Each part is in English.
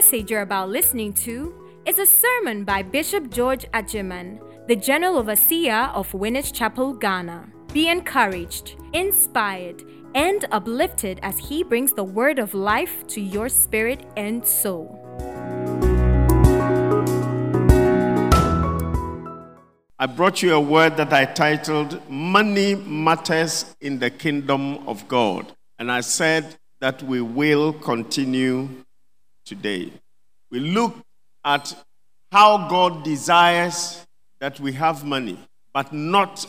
message you're about listening to is a sermon by Bishop George Adjeman, the General Overseer of Winners Chapel, Ghana. Be encouraged, inspired, and uplifted as he brings the word of life to your spirit and soul. I brought you a word that I titled Money Matters in the Kingdom of God. And I said that we will continue today. We look at how God desires that we have money, but not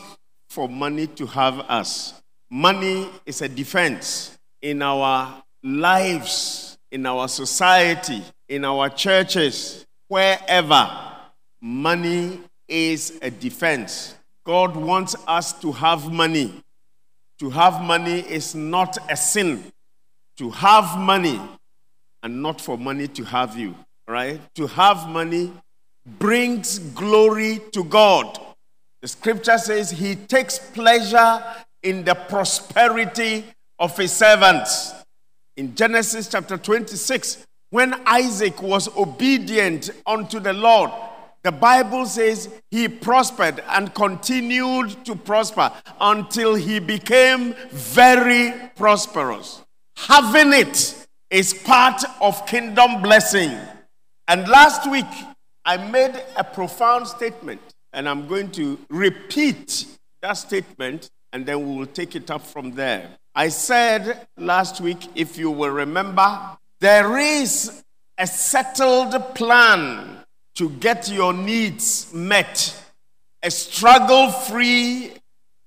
for money to have us. Money is a defense in our lives, in our society, in our churches, wherever money is a defense. God wants us to have money. To have money is not a sin. To have money and not for money to have you, right? To have money brings glory to God. The scripture says he takes pleasure in the prosperity of his servants. In Genesis chapter 26, when Isaac was obedient unto the Lord, the Bible says he prospered and continued to prosper until he became very prosperous. Having it is part of kingdom blessing. And last week, I made a profound statement, and I'm going to repeat that statement, and then we will take it up from there. I said last week, if you will remember, there is a settled plan to get your needs met, a struggle free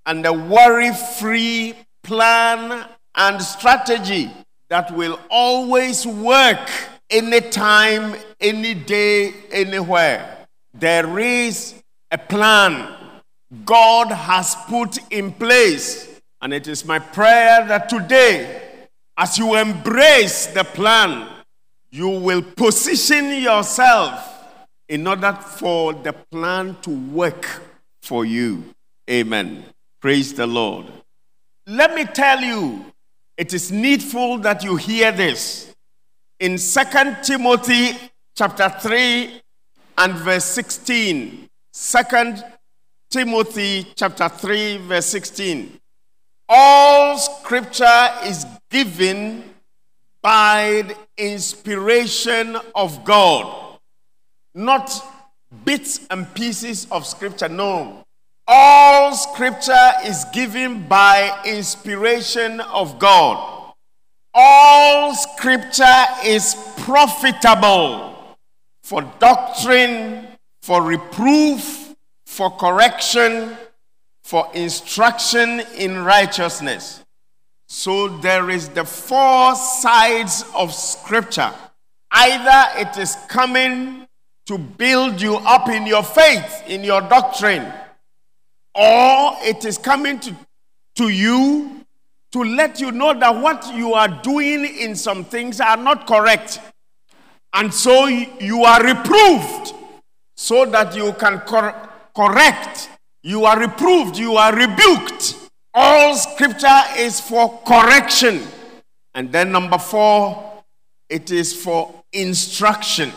and a worry free plan and strategy that will always work anytime, any day, anywhere. There is a plan God has put in place. And it is my prayer that today, as you embrace the plan, you will position yourself in order for the plan to work for you. Amen. Praise the Lord. Let me tell you it is needful that you hear this. In 2 Timothy chapter 3 and verse 16, 2 Timothy chapter 3 verse 16. All scripture is given by the inspiration of God. Not bits and pieces of scripture, no. All scripture is given by inspiration of God. All scripture is profitable for doctrine, for reproof, for correction, for instruction in righteousness. So there is the four sides of scripture. Either it is coming to build you up in your faith, in your doctrine or it is coming to, to you to let you know that what you are doing in some things are not correct. And so you are reproved so that you can cor- correct. You are reproved, you are rebuked. All scripture is for correction. And then, number four, it is for instruction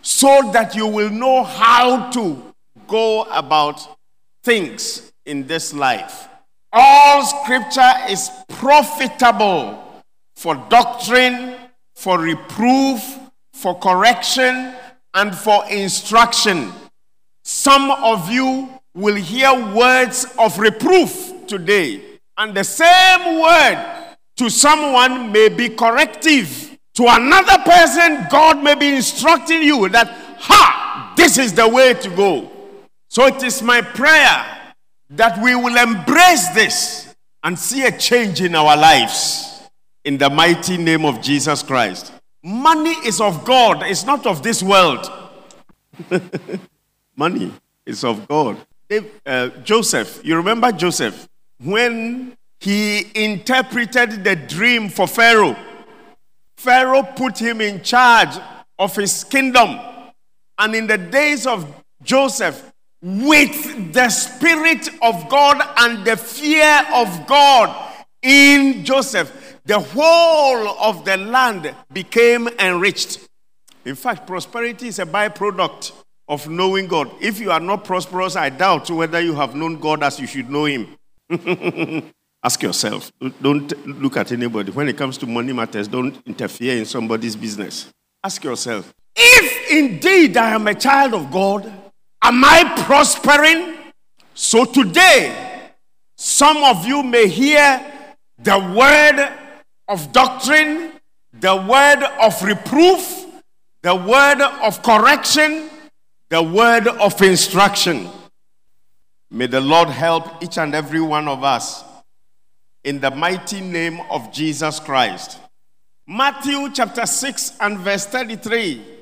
so that you will know how to go about things in this life. All scripture is profitable for doctrine, for reproof, for correction, and for instruction. Some of you will hear words of reproof today, and the same word to someone may be corrective. To another person, God may be instructing you that, ha, this is the way to go. So it is my prayer that we will embrace this and see a change in our lives in the mighty name of Jesus Christ. Money is of God, it's not of this world. Money is of God. Uh, Joseph, you remember Joseph? When he interpreted the dream for Pharaoh, Pharaoh put him in charge of his kingdom. And in the days of Joseph, with the Spirit of God and the fear of God in Joseph, the whole of the land became enriched. In fact, prosperity is a byproduct of knowing God. If you are not prosperous, I doubt whether you have known God as you should know Him. Ask yourself. Don't look at anybody. When it comes to money matters, don't interfere in somebody's business. Ask yourself if indeed I am a child of God, am I prospering? So today, some of you may hear the word of doctrine, the word of reproof, the word of correction, the word of instruction. May the Lord help each and every one of us in the mighty name of Jesus Christ. Matthew chapter 6 and verse 33.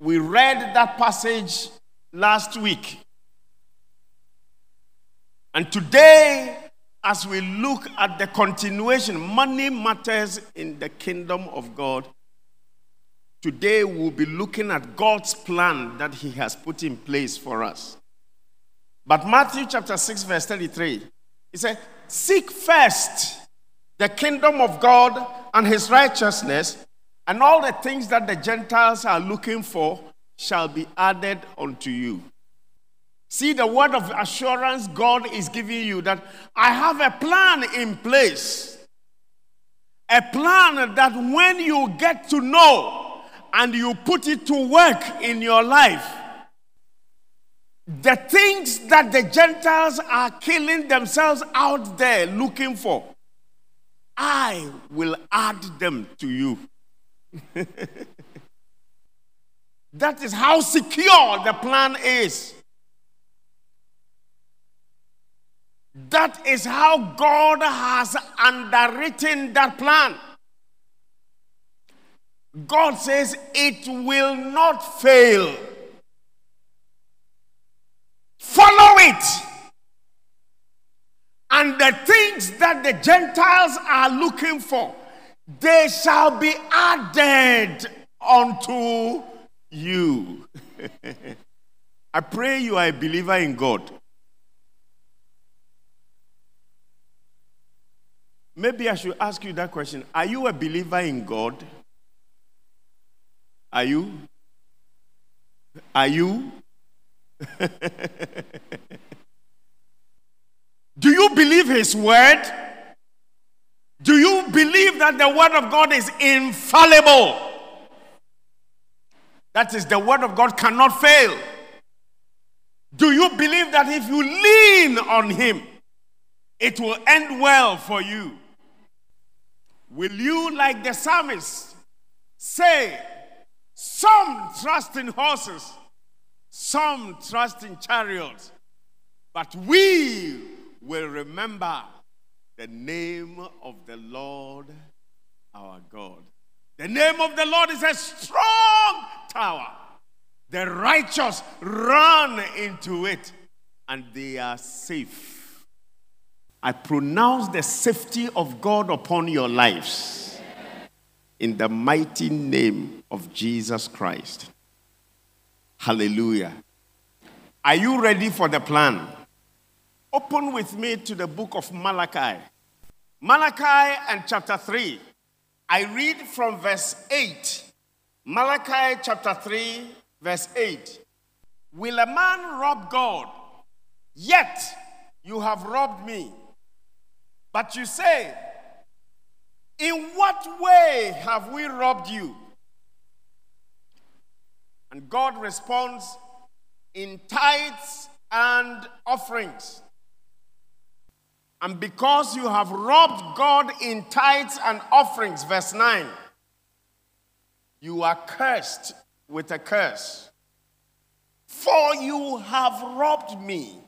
We read that passage last week. And today, as we look at the continuation, money matters in the kingdom of God. Today, we'll be looking at God's plan that He has put in place for us. But Matthew chapter 6, verse 33, he said, Seek first the kingdom of God and his righteousness, and all the things that the Gentiles are looking for shall be added unto you. See the word of assurance God is giving you that I have a plan in place. A plan that when you get to know and you put it to work in your life, the things that the Gentiles are killing themselves out there looking for, I will add them to you. that is how secure the plan is. That is how God has underwritten that plan. God says it will not fail. Follow it. And the things that the Gentiles are looking for, they shall be added unto you. I pray you are a believer in God. Maybe I should ask you that question. Are you a believer in God? Are you? Are you? Do you believe His word? Do you believe that the word of God is infallible? That is, the word of God cannot fail. Do you believe that if you lean on Him, it will end well for you? Will you, like the psalmist, say, Some trust in horses, some trust in chariots, but we will remember the name of the Lord our God. The name of the Lord is a strong tower. The righteous run into it and they are safe. I pronounce the safety of God upon your lives in the mighty name of Jesus Christ. Hallelujah. Are you ready for the plan? Open with me to the book of Malachi. Malachi and chapter 3. I read from verse 8. Malachi chapter 3, verse 8. Will a man rob God? Yet you have robbed me. But you say, In what way have we robbed you? And God responds in tithes and offerings. And because you have robbed God in tithes and offerings, verse 9, you are cursed with a curse. For you have robbed me.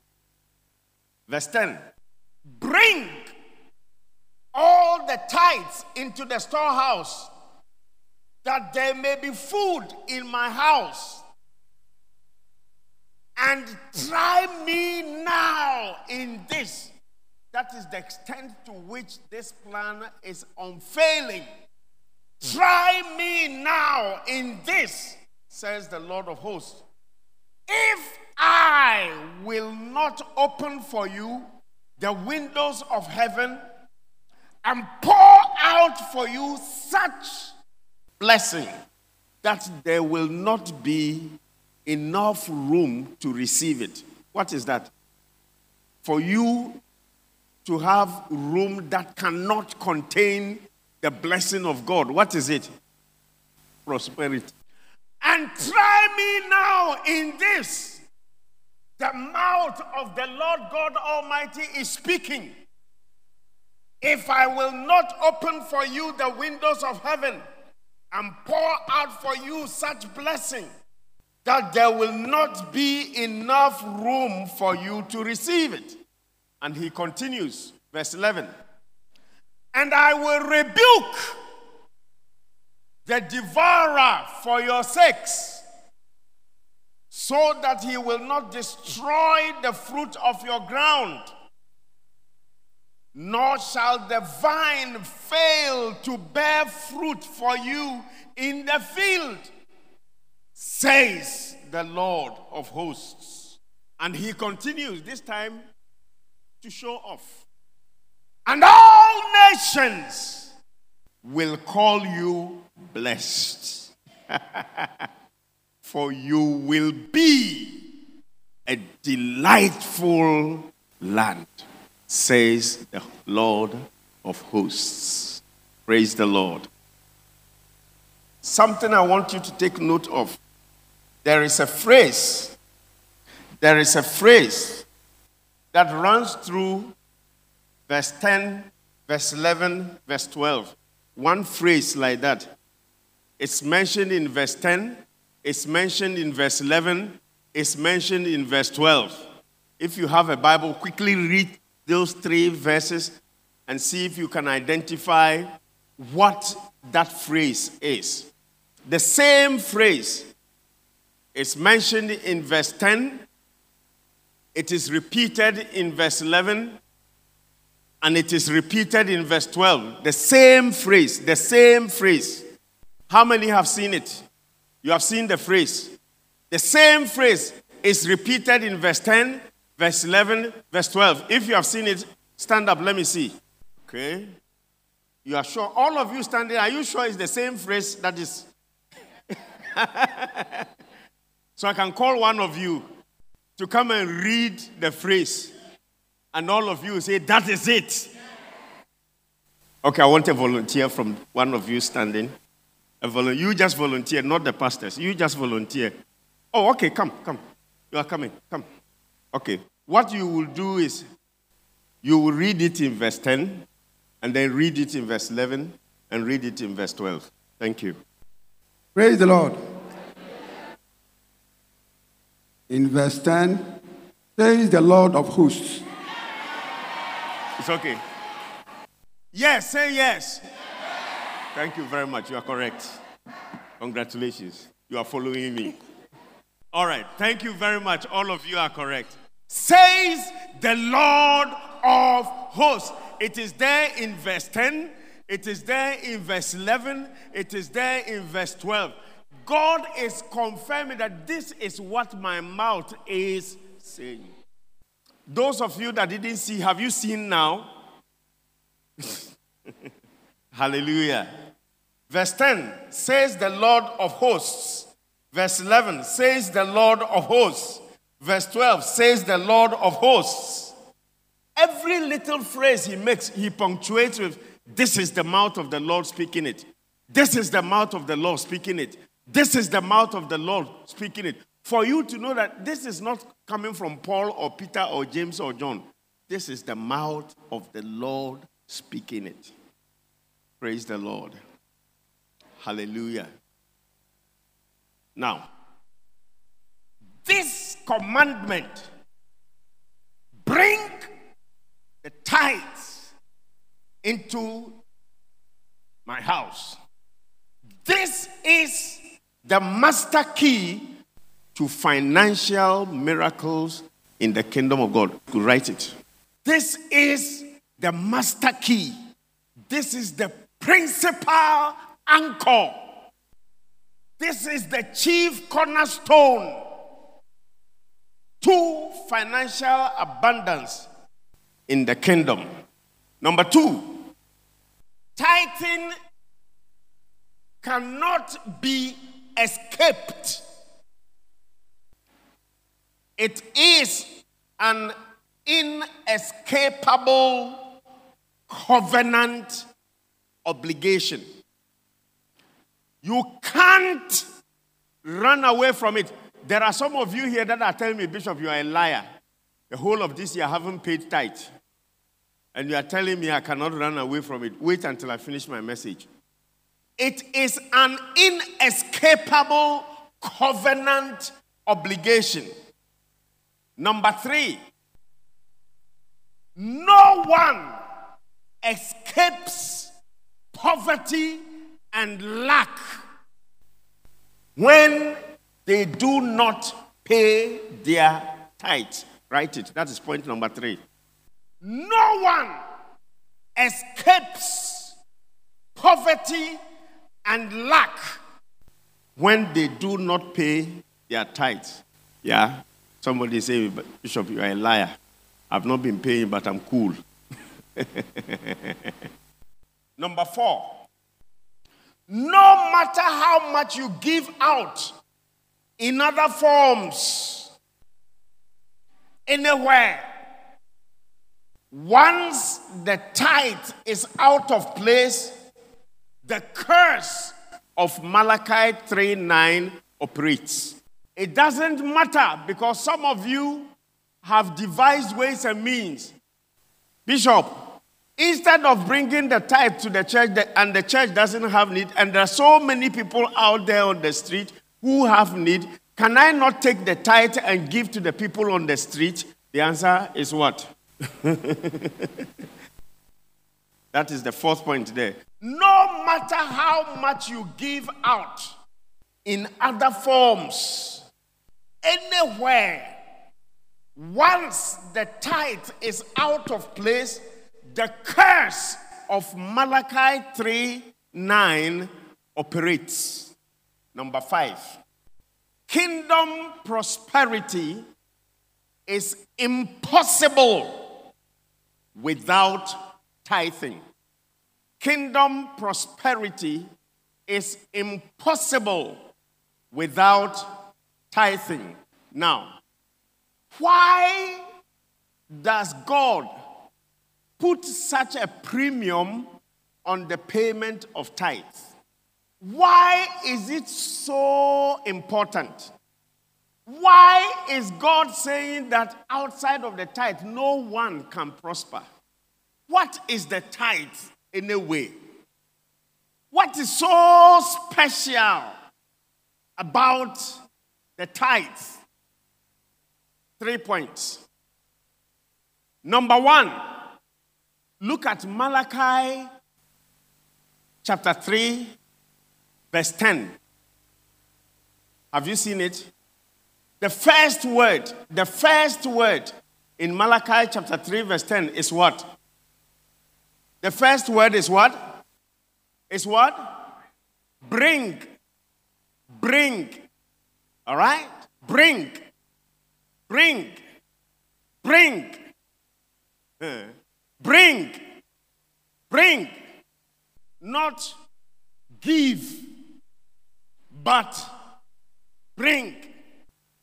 Verse 10 Bring all the tithes into the storehouse that there may be food in my house. And try me now in this. That is the extent to which this plan is unfailing. Try me now in this, says the Lord of hosts. If I will not open for you the windows of heaven and pour out for you such blessing that there will not be enough room to receive it. What is that? For you to have room that cannot contain the blessing of God. What is it? Prosperity. And try me now in this. The mouth of the Lord God Almighty is speaking. If I will not open for you the windows of heaven and pour out for you such blessing that there will not be enough room for you to receive it. And he continues, verse 11. And I will rebuke the devourer for your sakes, so that he will not destroy the fruit of your ground, nor shall the vine fail to bear fruit for you in the field, says the Lord of hosts. And he continues, this time to show off. And all nations will call you blessed, for you will be a delightful land, says the Lord of hosts. Praise the Lord. Something I want you to take note of. There is a phrase, there is a phrase that runs through verse 10, verse 11, verse 12. One phrase like that. It's mentioned in verse 10, it's mentioned in verse 11, it's mentioned in verse 12. If you have a Bible, quickly read those three verses and see if you can identify what that phrase is. The same phrase is mentioned in verse 10, it is repeated in verse 11 and it is repeated in verse 12. The same phrase, the same phrase. How many have seen it? You have seen the phrase. The same phrase is repeated in verse 10, verse 11, verse 12. If you have seen it, stand up. Let me see. Okay. You are sure? All of you standing, are you sure it's the same phrase that is? so I can call one of you to come and read the phrase. And all of you say, That is it. Okay, I want a volunteer from one of you standing. A volu- you just volunteer, not the pastors. You just volunteer. Oh, okay, come, come. You are coming, come. Okay. What you will do is you will read it in verse 10, and then read it in verse 11, and read it in verse 12. Thank you. Praise the Lord in verse 10 says the Lord of hosts. It's okay. Yes, say yes. Thank you very much. You are correct. Congratulations. You are following me. All right. Thank you very much. All of you are correct. Says the Lord of hosts. It is there in verse 10. It is there in verse 11. It is there in verse 12. God is confirming that this is what my mouth is saying. Those of you that didn't see, have you seen now? Hallelujah. Verse 10 says the Lord of hosts. Verse 11 says the Lord of hosts. Verse 12 says the Lord of hosts. Every little phrase he makes, he punctuates with, This is the mouth of the Lord speaking it. This is the mouth of the Lord speaking it. This is the mouth of the Lord speaking it. For you to know that this is not coming from Paul or Peter or James or John. This is the mouth of the Lord speaking it. Praise the Lord. Hallelujah. Now, this commandment bring the tithes into my house. This is the master key to financial miracles in the kingdom of God. You write it. This is the master key. This is the principal anchor. This is the chief cornerstone to financial abundance in the kingdom. Number two, tithing cannot be escaped. It is an inescapable covenant obligation. You can't run away from it. There are some of you here that are telling me, Bishop, you are a liar. The whole of this year I haven't paid tithe. And you are telling me I cannot run away from it. Wait until I finish my message. It is an inescapable covenant obligation. Number three, no one escapes poverty and lack when they do not pay their tithe. Write it. That is point number three. No one escapes poverty and lack when they do not pay their tithes. Yeah? Somebody say, Bishop, you are a liar. I've not been paying, but I'm cool. Number four, no matter how much you give out in other forms, anywhere, once the tithe is out of place, the curse of Malachi 3 9 operates. It doesn't matter because some of you have devised ways and means. Bishop, instead of bringing the tithe to the church and the church doesn't have need, and there are so many people out there on the street who have need, can I not take the tithe and give to the people on the street? The answer is what? that is the fourth point there. No matter how much you give out in other forms, anywhere, once the tithe is out of place, the curse of Malachi 3 9 operates. Number five, kingdom prosperity is impossible without tithing. Kingdom prosperity is impossible without tithing. Now, why does God put such a premium on the payment of tithes? Why is it so important? Why is God saying that outside of the tithe, no one can prosper? What is the tithe anyway? What is so special about the tithe? Three points. Number one, look at Malachi chapter 3, verse 10. Have you seen it? The first word, the first word in Malachi chapter 3, verse 10 is what? The first word is what? Is what? Bring. Bring. All right? Bring. Bring. Bring. Bring. Bring. Not give, but bring.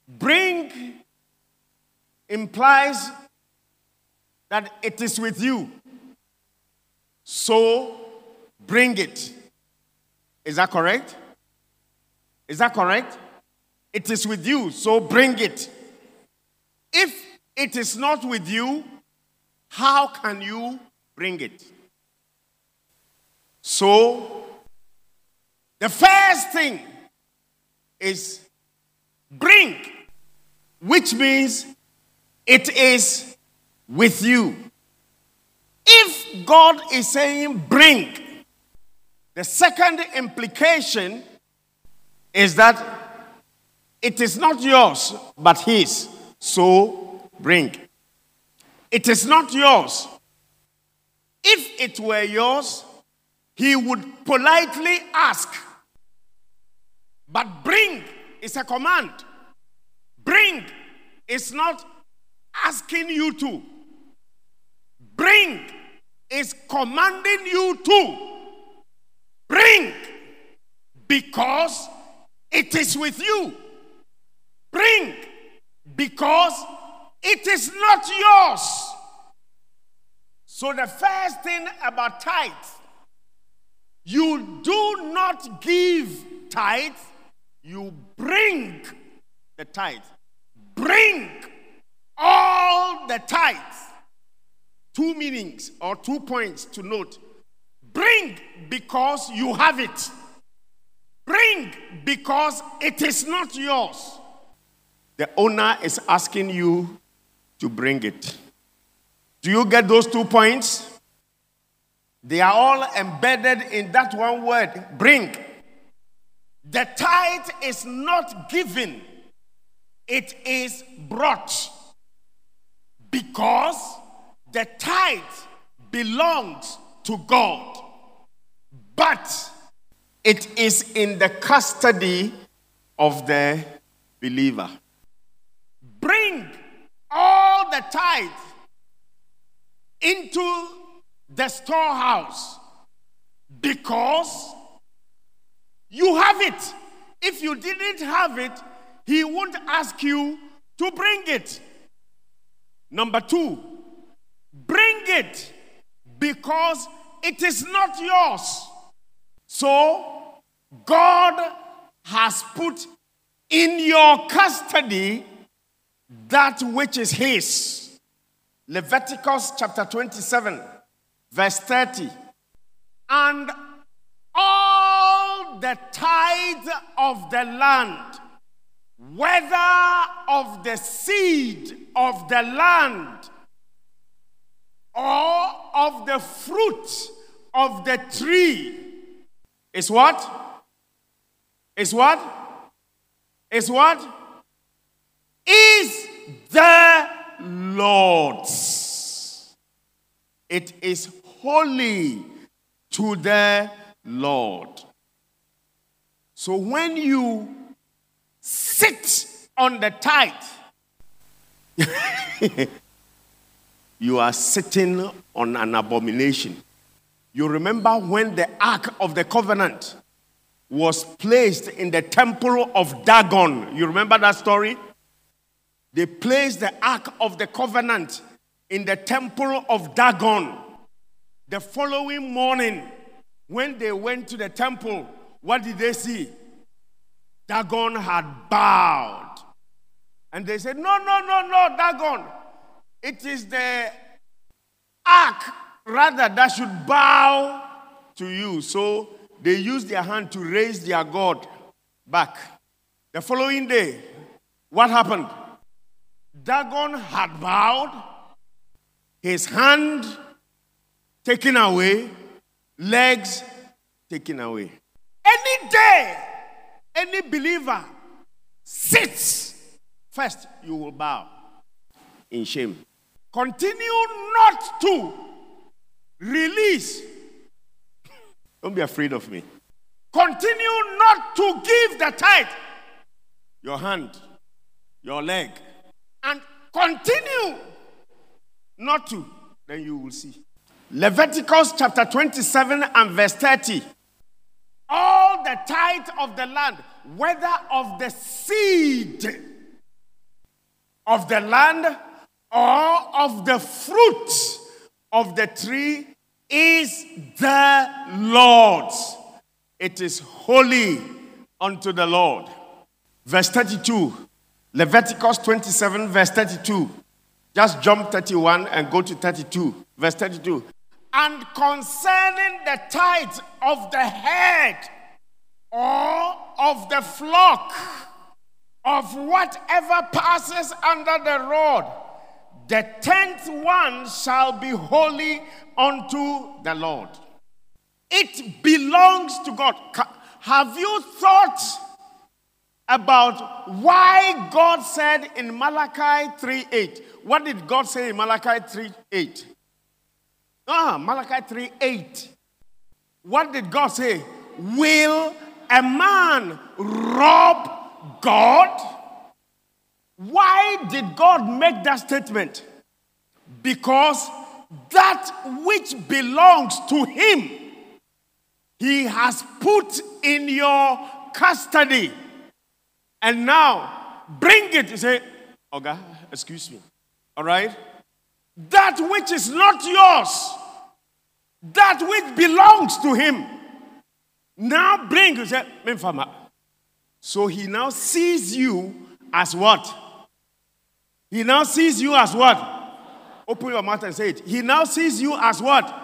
Bring implies that it is with you. So bring it. Is that correct? Is that correct? It is with you, so bring it. If it is not with you, how can you bring it? So, the first thing is bring, which means it is with you. If God is saying bring, the second implication is that it is not yours, but His. So bring. It is not yours. If it were yours, He would politely ask. But bring is a command. Bring is not asking you to. Bring is commanding you to. Bring because it is with you. Bring because it is not yours. So, the first thing about tithe, you do not give tithe, you bring the tithe. Bring all the tithe. Two meanings or two points to note. Bring because you have it. Bring because it is not yours. The owner is asking you to bring it. Do you get those two points? They are all embedded in that one word bring. The tithe is not given, it is brought. Because the tithe belongs to God, but it is in the custody of the believer. Bring all the tithe into the storehouse because you have it. If you didn't have it, he won't ask you to bring it. Number two, bring it because it is not yours. So, God has put in your custody that which is His. Leviticus chapter 27, verse 30. And all the tithe of the land, whether of the seed of the land or of the fruit of the tree, is what? Is what? Is what? Is the Lord's. It is holy to the Lord. So when you sit on the tithe, you are sitting on an abomination. You remember when the Ark of the Covenant was placed in the temple of Dagon. You remember that story? They placed the Ark of the Covenant in the temple of Dagon. The following morning, when they went to the temple, what did they see? Dagon had bowed. And they said, No, no, no, no, Dagon. It is the ark, rather, that should bow to you. So they used their hand to raise their God back. The following day, what happened? Dagon had bowed, his hand taken away, legs taken away. Any day, any believer sits, first you will bow in shame. Continue not to release. Don't be afraid of me. Continue not to give the tithe. Your hand, your leg, and continue not to, then you will see. Leviticus chapter 27 and verse 30. All the tithe of the land, whether of the seed of the land or of the fruit of the tree, is the Lord's. It is holy unto the Lord. Verse 32. Leviticus 27, verse 32. Just jump 31 and go to 32. Verse 32. And concerning the tithe of the head or of the flock, of whatever passes under the rod, the tenth one shall be holy unto the Lord. It belongs to God. Have you thought about why God said in Malachi 3:8. What did God say in Malachi 3:8? Ah, Malachi 3:8. What did God say? Will a man rob God? Why did God make that statement? Because that which belongs to him, he has put in your custody. And now bring it. You say, Oga, excuse me. All right? That which is not yours, that which belongs to him. Now bring, you say. So he now sees you as what? He now sees you as what? Open your mouth and say it. He now sees you as what?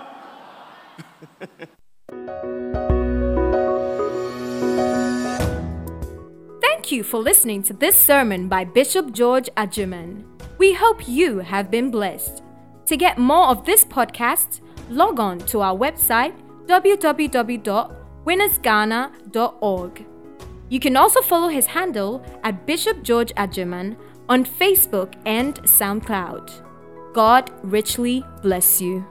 Thank you for listening to this sermon by Bishop George Adjeman. We hope you have been blessed. To get more of this podcast, log on to our website www.winnersghana.org. You can also follow his handle at Bishop George Adjeman on Facebook and SoundCloud. God richly bless you.